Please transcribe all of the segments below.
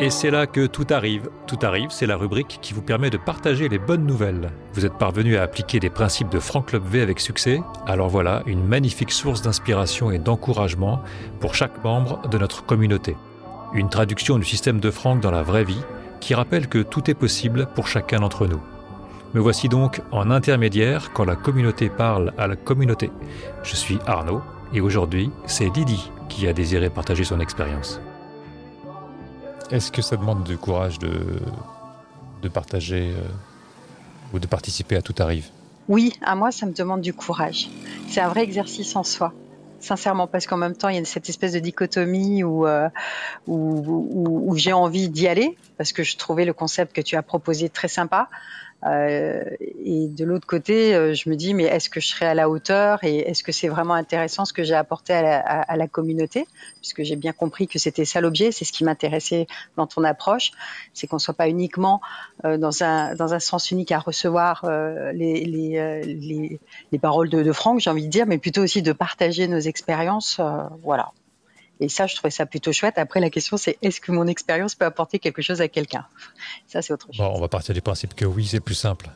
Et c'est là que tout arrive. Tout arrive, c'est la rubrique qui vous permet de partager les bonnes nouvelles. Vous êtes parvenu à appliquer des principes de Franck V avec succès Alors voilà, une magnifique source d'inspiration et d'encouragement pour chaque membre de notre communauté. Une traduction du système de Franck dans la vraie vie qui rappelle que tout est possible pour chacun d'entre nous. Me voici donc en intermédiaire quand la communauté parle à la communauté. Je suis Arnaud et aujourd'hui, c'est Lydie qui a désiré partager son expérience. Est-ce que ça demande du courage de, de partager euh, ou de participer à Tout arrive Oui, à moi, ça me demande du courage. C'est un vrai exercice en soi. Sincèrement, parce qu'en même temps, il y a cette espèce de dichotomie où, euh, où, où j'ai envie d'y aller, parce que je trouvais le concept que tu as proposé très sympa. Euh, et de l'autre côté, euh, je me dis, mais est-ce que je serai à la hauteur et est-ce que c'est vraiment intéressant ce que j'ai apporté à la, communauté? Puisque j'ai bien compris que c'était ça l'objet, c'est ce qui m'intéressait dans ton approche, c'est qu'on soit pas uniquement euh, dans, un, dans un sens unique à recevoir les, les, les, les, paroles de, de Franck, j'ai envie de dire, mais plutôt aussi de partager nos expériences. voilà. Et ça, je trouvais ça plutôt chouette. Après, la question, c'est est-ce que mon expérience peut apporter quelque chose à quelqu'un? Ça, c'est autre chose. Bon, on va partir du principe que oui, c'est plus simple.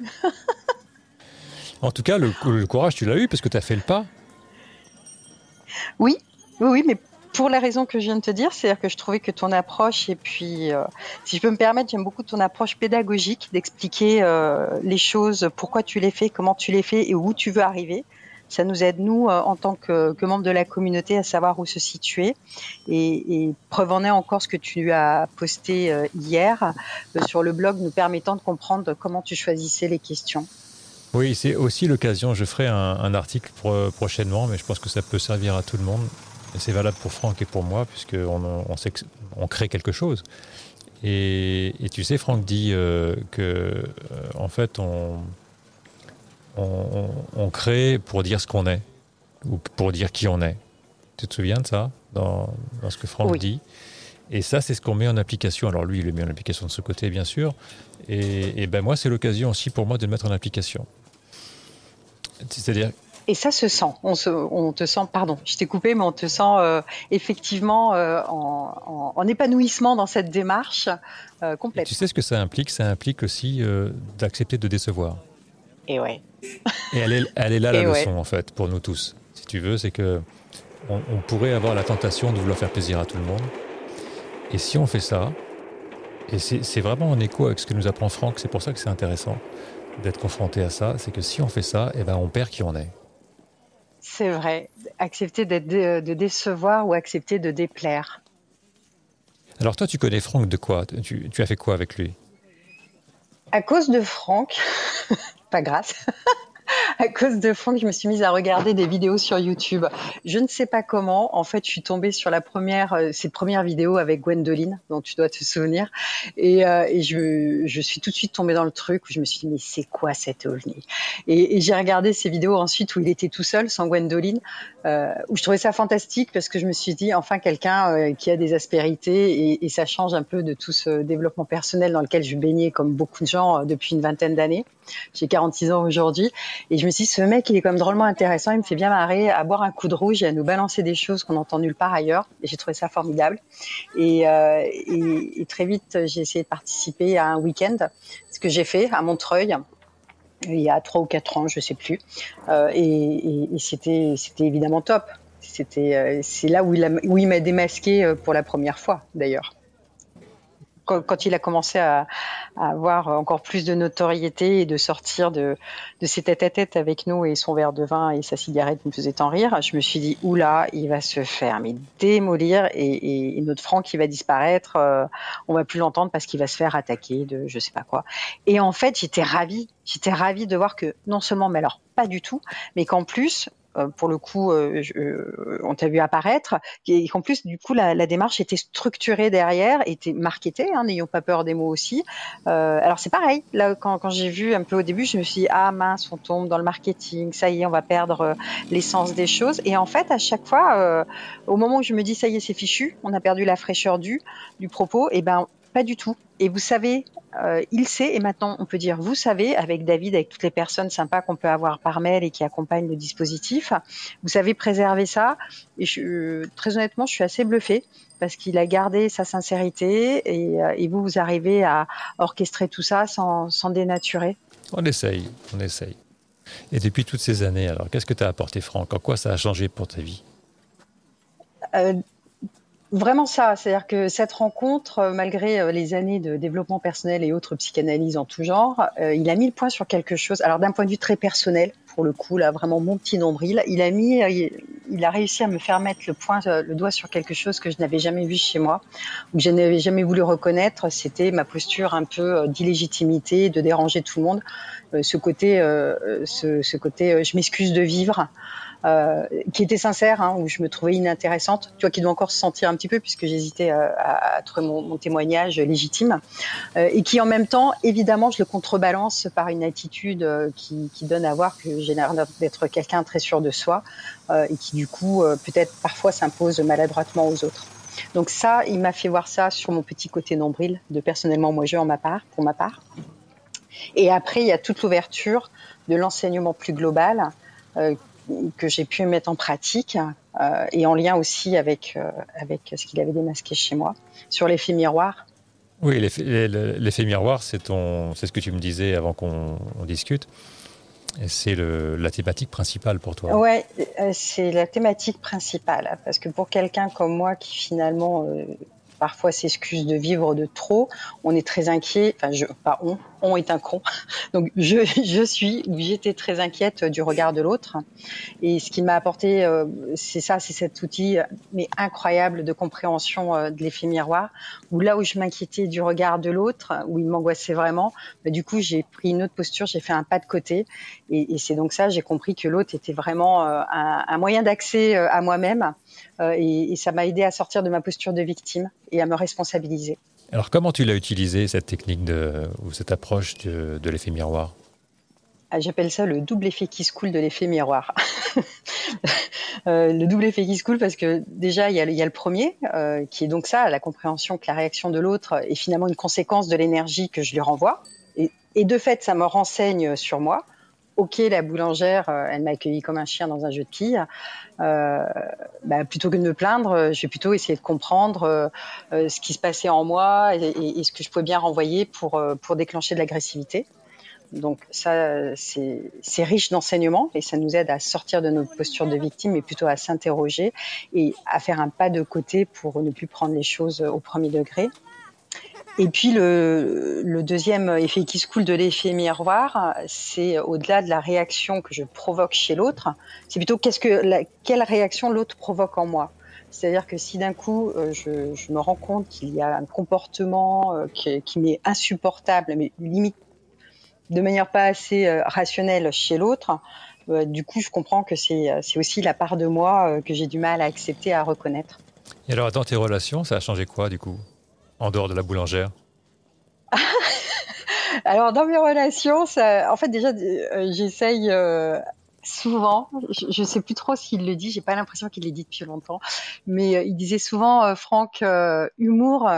en tout cas, le, courage, tu l'as eu parce que tu as fait le pas. Oui, oui, oui, mais pour la raison que je viens de te dire, c'est-à-dire que je trouvais que ton approche, et puis, euh, si je peux me permettre, j'aime beaucoup ton approche pédagogique, d'expliquer euh, les choses, pourquoi tu les fais, comment tu les fais et où tu veux arriver ça nous aide, nous, euh, en tant que, que membres de la communauté, à savoir où se situer. Et, preuve en est encore ce que tu as posté euh, hier euh, sur le blog, nous permettant de comprendre comment tu choisissais les questions. Oui, c'est aussi l'occasion. Je ferai un, article prochainement, mais je pense que ça peut servir à tout le monde. C'est valable pour Franck et pour moi, puisqu'on on, on crée quelque chose. Et, tu sais, Franck dit euh, que, en fait, on, on, crée pour dire ce qu'on est, ou pour dire qui on est. Tu te souviens de ça, dans, ce que Franck dit? Et ça, c'est ce qu'on met en application. Alors lui, il le met en application de ce côté, bien sûr. Et, ben moi, c'est l'occasion aussi pour moi de le mettre en application. C'est-à-dire et ça se sent. On, te sent, pardon, je t'ai coupé, mais on te sent euh, effectivement euh, en, épanouissement dans cette démarche euh, complète. tu sais ce que ça implique? Ça implique aussi d'accepter de décevoir. Et ouais. Et elle est, elle est là la leçon en fait pour nous tous. Si tu veux, c'est que on, pourrait avoir la tentation de vouloir faire plaisir à tout le monde. Et si on fait ça, et c'est vraiment en écho avec ce que nous apprend Franck, c'est pour ça que c'est intéressant d'être confronté à ça, c'est que si on fait ça, eh ben on perd qui on est. C'est vrai. Accepter de, de, décevoir ou accepter de déplaire. Alors toi, tu connais Franck de quoi? Tu, tu as fait quoi avec lui? À cause de Franck, pas grâce. à cause de Franck, je me suis mise à regarder des vidéos sur YouTube. Je ne sais pas comment. En fait, je suis tombée sur la première, euh, cette première vidéo avec Gwendoline, dont tu dois te souvenir. Et, euh, je, suis tout de suite tombée dans le truc où je me suis dit, mais c'est quoi cette ovni? Et, et j'ai regardé ces vidéos ensuite où il était tout seul, sans Gwendoline, euh, où je trouvais ça fantastique parce que je me suis dit, enfin, quelqu'un euh, qui a des aspérités et, et, ça change un peu de tout ce développement personnel dans lequel je baignais comme beaucoup de gens depuis une vingtaine d'années. J'ai 46 ans aujourd'hui. Et je me suis dit, ce mec, il est quand même drôlement intéressant. Il me fait bien marrer à boire un coup de rouge et à nous balancer des choses qu'on entend nulle part ailleurs. Et j'ai trouvé ça formidable. Et, euh, et, et très vite, j'ai essayé de participer à un week-end. Ce que j'ai fait à Montreuil il y a trois ou quatre ans, je sais plus. Euh, et, et, c'était, c'était évidemment top. C'était, euh, c'est là où il, où il m'a démasqué euh, pour la première fois, d'ailleurs quand, il a commencé à, avoir encore plus de notoriété et de sortir de, ses tête-à-tête avec nous et son verre de vin et sa cigarette me faisait tant rire, je me suis dit, oula, il va se faire mais démolir et, notre Franck, qui va disparaître, euh, on va plus l'entendre parce qu'il va se faire attaquer de je sais pas quoi. Et en fait, j'étais ravie, j'étais ravie de voir que non seulement, mais alors pas du tout, mais qu'en plus, pour le coup, euh, euh, on t'a vu apparaître, et qu'en plus, du coup, la, démarche était structurée derrière, était marketée, hein, n'ayons pas peur des mots aussi. alors c'est pareil, là, quand, j'ai vu un peu au début, je me suis dit, ah mince, on tombe dans le marketing, ça y est, on va perdre l'essence des choses. Et en fait, à chaque fois, au moment où je me dis, ça y est, c'est fichu, on a perdu la fraîcheur du, du propos, et eh ben pas du tout. Et vous savez euh, il sait, et maintenant on peut dire, vous savez, avec David, avec toutes les personnes sympas qu'on peut avoir par mail et qui accompagnent le dispositif, vous savez préserver ça. Et je, très honnêtement, je suis assez bluffée parce qu'il a gardé sa sincérité et, euh, et, vous, vous arrivez à orchestrer tout ça sans, sans dénaturer. On essaye, on essaye. Et depuis toutes ces années, alors, qu'est-ce que tu as apporté, Franck? En quoi ça a changé pour ta vie? Euh, Vraiment ça, c'est-à-dire que cette rencontre, euh, malgré euh, les années de développement personnel et autres psychanalyses en tout genre, euh, il a mis le point sur quelque chose. Alors d'un point de vue très personnel, pour le coup, là vraiment mon petit nombril, il a mis, il, a réussi à me faire mettre le point, le doigt sur quelque chose que je n'avais jamais vu chez moi, ou que je n'avais jamais voulu reconnaître. C'était ma posture un peu d'illégitimité, de déranger tout le monde, ce côté, ce, ce côté, je m'excuse de vivre. Euh, qui était sincère, hein, où je me trouvais inintéressante. Tu vois, qui doit encore se sentir un petit peu, puisque j'hésitais euh, à, à, trouver mon, mon, témoignage légitime, euh, et qui en même temps, évidemment, je le contrebalance par une attitude euh, qui, qui, donne à voir que j'ai l'air d'être quelqu'un très sûr de soi, euh, et qui du coup, peut-être parfois s'impose maladroitement aux autres. Donc ça, il m'a fait voir ça sur mon petit côté nombril, de personnellement moi je en ma part, pour ma part. Et après, il y a toute l'ouverture de l'enseignement plus global euh, que j'ai pu mettre en pratique euh, et en lien aussi avec, euh, avec ce qu'il avait démasqué chez moi sur l'effet miroir. Oui, l'effet miroir, c'est ce que tu me disais avant qu'on discute. C'est la thématique principale pour toi. Ouais, euh, c'est la thématique principale parce que pour quelqu'un comme moi qui finalement parfois s'excuse de vivre de trop. On est très inquiet. Enfin, je, pas on, on est un con. Donc, je, je suis, j'étais très inquiète du regard de l'autre. Et ce qui m'a apporté, euh, c'est ça, c'est cet outil, mais incroyable de compréhension euh, de l'effet miroir. Où là où je m'inquiétais du regard de l'autre, où il m'angoissait vraiment, bah, du coup, j'ai pris une autre posture, j'ai fait un pas de côté. Et, c'est donc ça, j'ai compris que l'autre était vraiment euh, un, moyen d'accès euh, à moi-même euh, et, ça m'a aidé à sortir de ma posture de victime et à me responsabiliser. Alors comment tu l'as utilisé cette technique de, ou cette approche de, de l'effet miroir? Ah, J'appelle ça le double effet qui se coule de l'effet miroir. euh, le double effet qui se coule parce que déjà il y a, il y a le premier euh, qui est donc ça, la compréhension que la réaction de l'autre est finalement une conséquence de l'énergie que je lui renvoie. Et, et de fait, ça me renseigne sur moi ok, la boulangère, euh, elle m'a accueilli comme un chien dans un jeu de quilles. Euh, bah, plutôt que de me plaindre, euh, j'ai plutôt essayé de comprendre ce qui se passait en moi et, et, et, ce que je pouvais bien renvoyer pour, pour déclencher de l'agressivité. Donc ça, c'est riche d'enseignements et ça nous aide à sortir de notre posture de victime, mais plutôt à s'interroger et à faire un pas de côté pour ne plus prendre les choses au premier degré. Et puis le, deuxième effet qui se coule de l'effet miroir, c'est au-delà de la réaction que je provoque chez l'autre, c'est plutôt qu'est-ce que quelle réaction l'autre provoque en moi. C'est-à-dire que si d'un coup euh, je, me rends compte qu'il y a un comportement euh, qui, qui m'est insupportable, mais limite de manière pas assez euh, rationnelle chez l'autre, du coup je comprends que c'est aussi la part de moi que j'ai du mal à accepter, à reconnaître. Et alors dans tes relations, ça a changé quoi du coup? En dehors de la boulangère? Alors, dans mes relations, ça, en fait, déjà, euh, j'essaye euh, souvent, je ne sais plus trop s'il le dit, j'ai pas l'impression qu'il l'ait dit depuis longtemps, mais euh, il disait souvent, Franck, humour,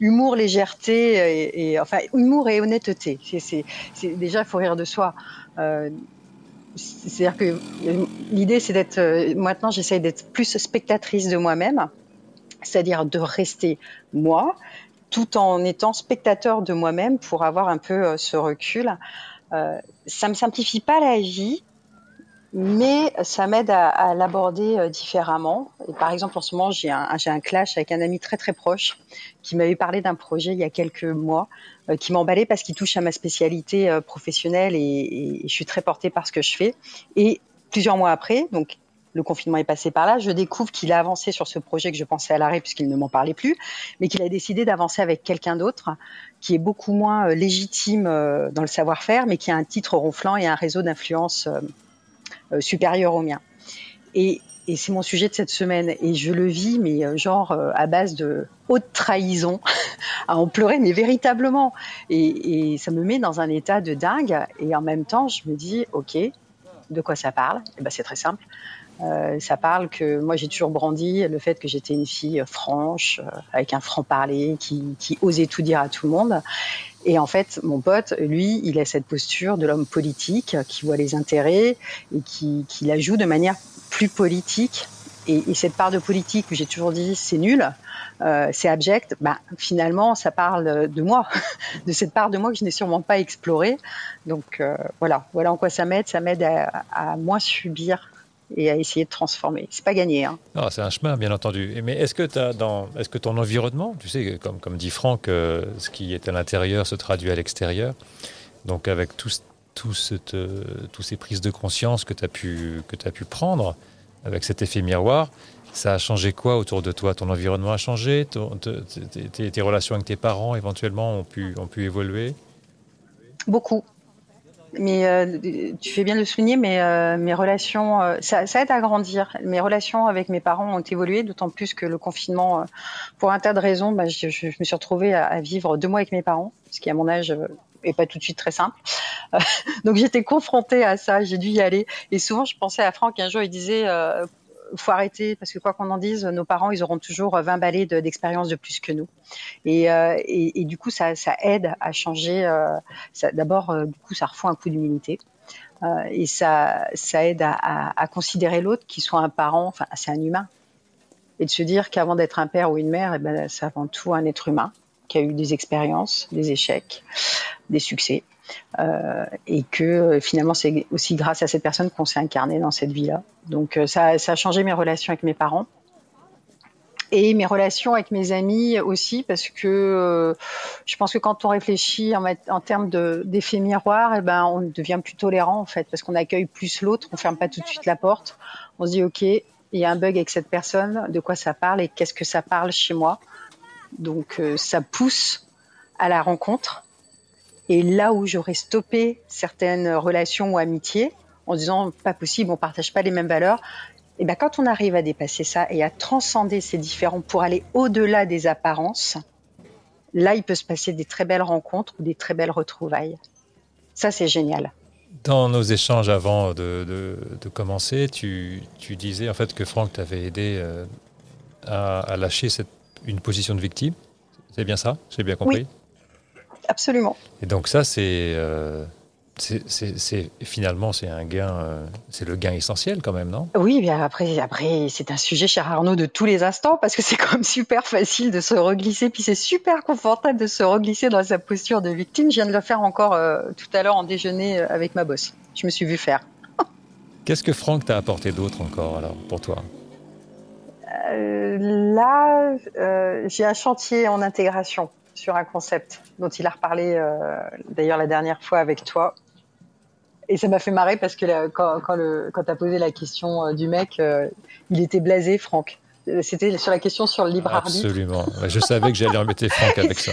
humour, légèreté, et, et, enfin, humour et honnêteté. C'est, déjà, il faut rire de soi. c'est-à-dire que l'idée, c'est d'être, maintenant, j'essaye d'être plus spectatrice de moi-même c'est-à-dire de rester moi, tout en étant spectateur de moi-même pour avoir un peu euh, ce recul. Euh, ça me simplifie pas la vie, mais ça m'aide à, l'aborder euh, différemment. Par exemple, en ce moment, j'ai un, clash avec un ami très très proche qui m'avait parlé d'un projet il y a quelques mois euh, qui m'emballait parce qu'il touche à ma spécialité professionnelle et, et je suis très portée par ce que je fais. Et plusieurs mois après, donc le confinement est passé par là, je découvre qu'il a avancé sur ce projet que je pensais à l'arrêt puisqu'il ne m'en parlait plus, mais qu'il a décidé d'avancer avec quelqu'un d'autre qui est beaucoup moins euh, légitime euh, dans le savoir-faire, mais qui a un titre ronflant et un réseau d'influence euh, supérieur au mien. Et, c'est mon sujet de cette semaine. Et je le vis mais genre à base de haute trahison à en pleurer mais véritablement. Et, ça me met dans un état de dingue. Et en même temps je me dis ok de quoi ça parle? Eh ben c'est très simple Euh, ça parle que moi j'ai toujours brandi le fait que j'étais une fille franche, euh, avec un franc parler, qui, qui, osait tout dire à tout le monde. Et en fait, mon pote, lui, il a cette posture de l'homme politique qui voit les intérêts et qui, qui la joue de manière plus politique. Et, et cette part de politique où j'ai toujours dit c'est nul, euh, c'est abject, bah, finalement, ça parle de moi, de cette part de moi que je n'ai sûrement pas explorée. Donc euh, voilà, voilà en quoi ça m'aide. Ça m'aide à, à moins subir et à essayer de transformer. C'est pas gagné. Hein. Ah, c'est un chemin, bien entendu. Mais est-ce que, as dans, est-ce que ton environnement, tu sais, comme, comme dit Franck, euh, ce qui est à l'intérieur se traduit à l'extérieur. Donc avec tout, tout cette, euh, tous ces prises de conscience que tu as, pu, que as pu prendre, avec cet effet miroir, ça a changé quoi autour de toi? Ton environnement a changé? Ton, tes, tes, relations avec tes parents, éventuellement, ont pu, ont pu évoluer? Beaucoup mais euh, tu fais bien de le souligner, mais euh, mes relations, euh, ça, ça, aide à grandir. Mes relations avec mes parents ont évolué, d'autant plus que le confinement, euh, pour un tas de raisons, bah, je, je, me suis retrouvée à, à, vivre deux mois avec mes parents, ce qui à mon âge est pas tout de suite très simple. donc j'étais confrontée à ça, j'ai dû y aller. Et souvent, je pensais à Franck un jour, il disait faut arrêter parce que quoi qu'on en dise, nos parents, ils auront toujours 20 balais d'expérience de, plus que nous. Et, euh, et, et du coup, ça, ça, aide à changer. Euh, D'abord, euh, du coup, ça refout un coup d'humilité. Euh, et ça, ça aide à, à, à considérer l'autre qui soit un parent, enfin, c'est un humain. Et de se dire qu'avant d'être un père ou une mère, eh ben, c'est avant tout un être humain qui a eu des expériences, des échecs, des succès. Euh, et que finalement c'est aussi grâce à cette personne qu'on s'est incarné dans cette vie-là. Donc euh, ça, a changé mes relations avec mes parents et mes relations avec mes amis aussi parce que euh, je pense que quand on réfléchit en, termes d'effet miroir, eh ben on devient plus tolérant en fait parce qu'on accueille plus l'autre, on ferme pas tout de suite la porte, on se dit ok il y a un bug avec cette personne, de quoi ça parle et qu'est-ce que ça parle chez moi? Donc euh, ça pousse à la rencontre et là où j'aurais stoppé certaines relations ou amitiés en disant pas possible, on partage pas les mêmes valeurs, et ben quand on arrive à dépasser ça et à transcender ces différents pour aller au-delà des apparences, là il peut se passer des très belles rencontres ou des très belles retrouvailles. Ça c'est génial. Dans nos échanges avant de, de, de commencer, tu, tu, disais en fait que Franck t'avait aidé euh, à, à, lâcher cette, une position de victime. C'est bien ça? J'ai bien compris? oui. Absolument. Et donc ça, c'est euh, c'est finalement c'est un gain, euh, c'est le gain essentiel quand même, non? Oui, bien après, après c'est un sujet, cher Arnaud, de tous les instants parce que c'est quand même super facile de se reglisser, puis c'est super confortable de se reglisser dans sa posture de victime. Je viens de le faire encore euh, tout à l'heure en déjeuner avec ma bosse. Je me suis vu faire. Qu'est-ce que Franck t'a apporté d'autre encore alors pour toi? Là, j'ai un chantier en intégration sur un concept dont il a reparlé euh, d'ailleurs la dernière fois avec toi. Et ça m'a fait marrer parce que là, quand, quand, tu as posé la question euh, du mec, euh, il était blasé, Franck. C'était sur la question sur le libre arbitre. Absolument. Je savais que j'allais embêter Franck avec ça.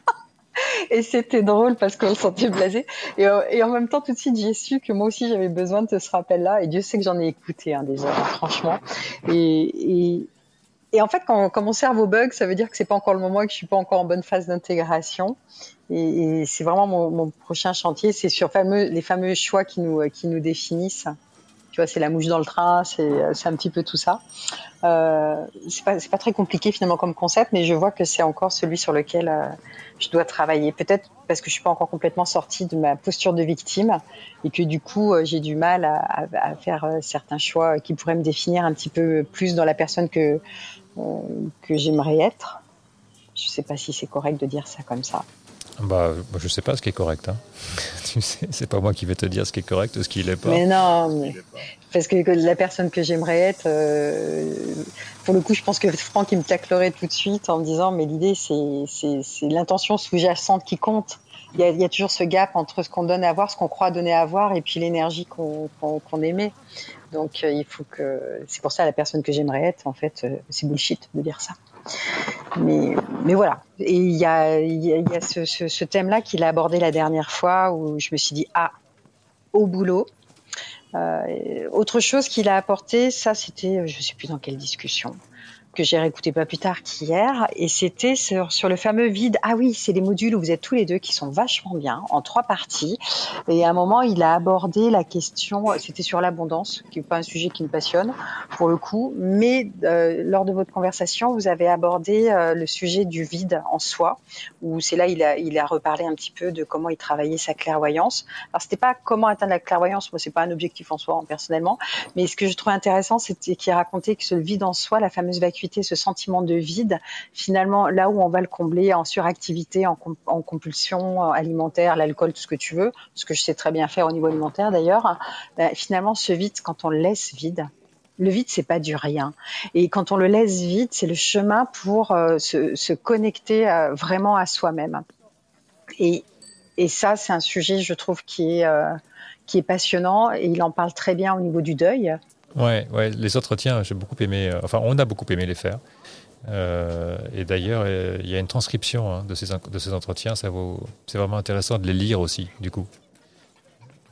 et c'était drôle parce qu'on le sentait blasé. Et, et, en même temps, tout de suite, j'ai su que moi aussi, j'avais besoin de ce rappel-là. Et Dieu sait que j'en ai écouté hein, déjà, franchement. Et, et, et en fait, quand, quand, mon cerveau bug, ça veut dire que c'est pas encore le moment et que je suis pas encore en bonne phase d'intégration. Et, et c'est vraiment mon, mon, prochain chantier, c'est sur fameux, les fameux choix qui nous, qui nous définissent. Tu vois, c'est la mouche dans le train, c'est un petit peu tout ça. Euh, c'est pas, pas très compliqué finalement comme concept, mais je vois que c'est encore celui sur lequel euh, je dois travailler. Peut-être parce que je suis pas encore complètement sortie de ma posture de victime et que du coup euh, j'ai du mal à, à, à, faire euh, certains choix qui pourraient me définir un petit peu plus dans la personne que que j'aimerais être. Je sais pas si c'est correct de dire ça comme ça. Bah, je sais pas ce qui est correct. Hein. tu sais, c'est pas moi qui vais te dire ce qui est correct, ce qui l'est pas. Mais non, mais parce que, que, la personne que j'aimerais être, euh, pour le coup, je pense que Franck il me taclerait tout de suite en me disant, mais l'idée c'est l'intention sous-jacente qui compte. Il y, a, il y, a, toujours ce gap entre ce qu'on donne à voir, ce qu'on croit donner à voir, et puis l'énergie qu'on qu qu émet. Donc euh, il faut que c'est pour ça la personne que j'aimerais être, en fait, euh, c'est bullshit de dire ça. Mais, mais voilà. Et il y a, y y a ce, ce, ce thème-là qu'il a abordé la dernière fois où je me suis dit ah au boulot. Euh, autre chose qu'il a apporté, ça c'était, je sais plus dans quelle discussion. Que j'ai réécouté pas plus tard qu'hier, et c'était sur, sur, le fameux vide. Ah oui, c'est les modules où vous êtes tous les deux qui sont vachement bien, en trois parties. Et à un moment, il a abordé la question, c'était sur l'abondance, qui n'est pas un sujet qui me passionne pour le coup, mais euh, lors de votre conversation, vous avez abordé euh, le sujet du vide en soi, où c'est là il a, il a reparlé un petit peu de comment il travaillait sa clairvoyance. Alors c'était pas comment atteindre la clairvoyance, moi c'est pas un objectif en soi personnellement, mais ce que je trouve intéressant, c'était qu'il racontait que ce vide en soi, la fameuse ce sentiment de vide, finalement, là où on va le combler en suractivité, en, compulsion alimentaire, l'alcool, tout ce que tu veux, ce que je sais très bien faire au niveau alimentaire d'ailleurs, ben, finalement, ce vide, quand on le laisse vide, le vide, c'est pas du rien. Et quand on le laisse vide, c'est le chemin pour euh, se, connecter euh, vraiment à soi-même. Et, ça, c'est un sujet, je trouve, euh, qui est passionnant. Et il en parle très bien au niveau du deuil. Ouais, ouais, les entretiens, j'ai beaucoup aimé. Euh, enfin, on a beaucoup aimé les faire. Euh, et d'ailleurs, euh, il y a une transcription hein, de, ces, de ces entretiens. Ça vaut, c'est vraiment intéressant de les lire aussi, du coup.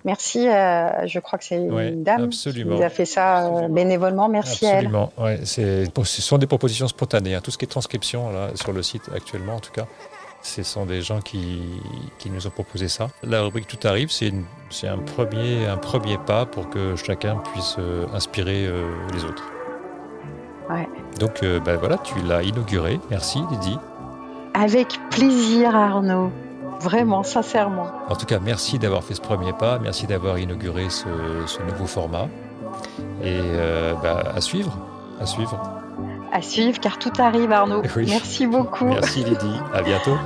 Merci. je crois que c'est une dame qui a fait ça bénévolement. Merci à elle. Absolument. Ouais, ce sont des propositions spontanées. Hein. Tout ce qui est transcription là, sur le site actuellement, en tout cas, ce sont des gens qui, qui, nous ont proposé ça. La rubrique Tout arrive, c'est un premier, un premier pas pour que chacun puisse euh, inspirer euh, les autres. Ouais. Donc euh, ben voilà, tu l'as inauguré. Merci Lydie. Avec plaisir Arnaud. Vraiment, sincèrement. En tout cas, merci d'avoir fait ce premier pas. Merci d'avoir inauguré ce, ce, nouveau format. Et ben, à suivre. À suivre à suivre car tout arrive Arnaud. Merci beaucoup. Merci Lydie. À bientôt.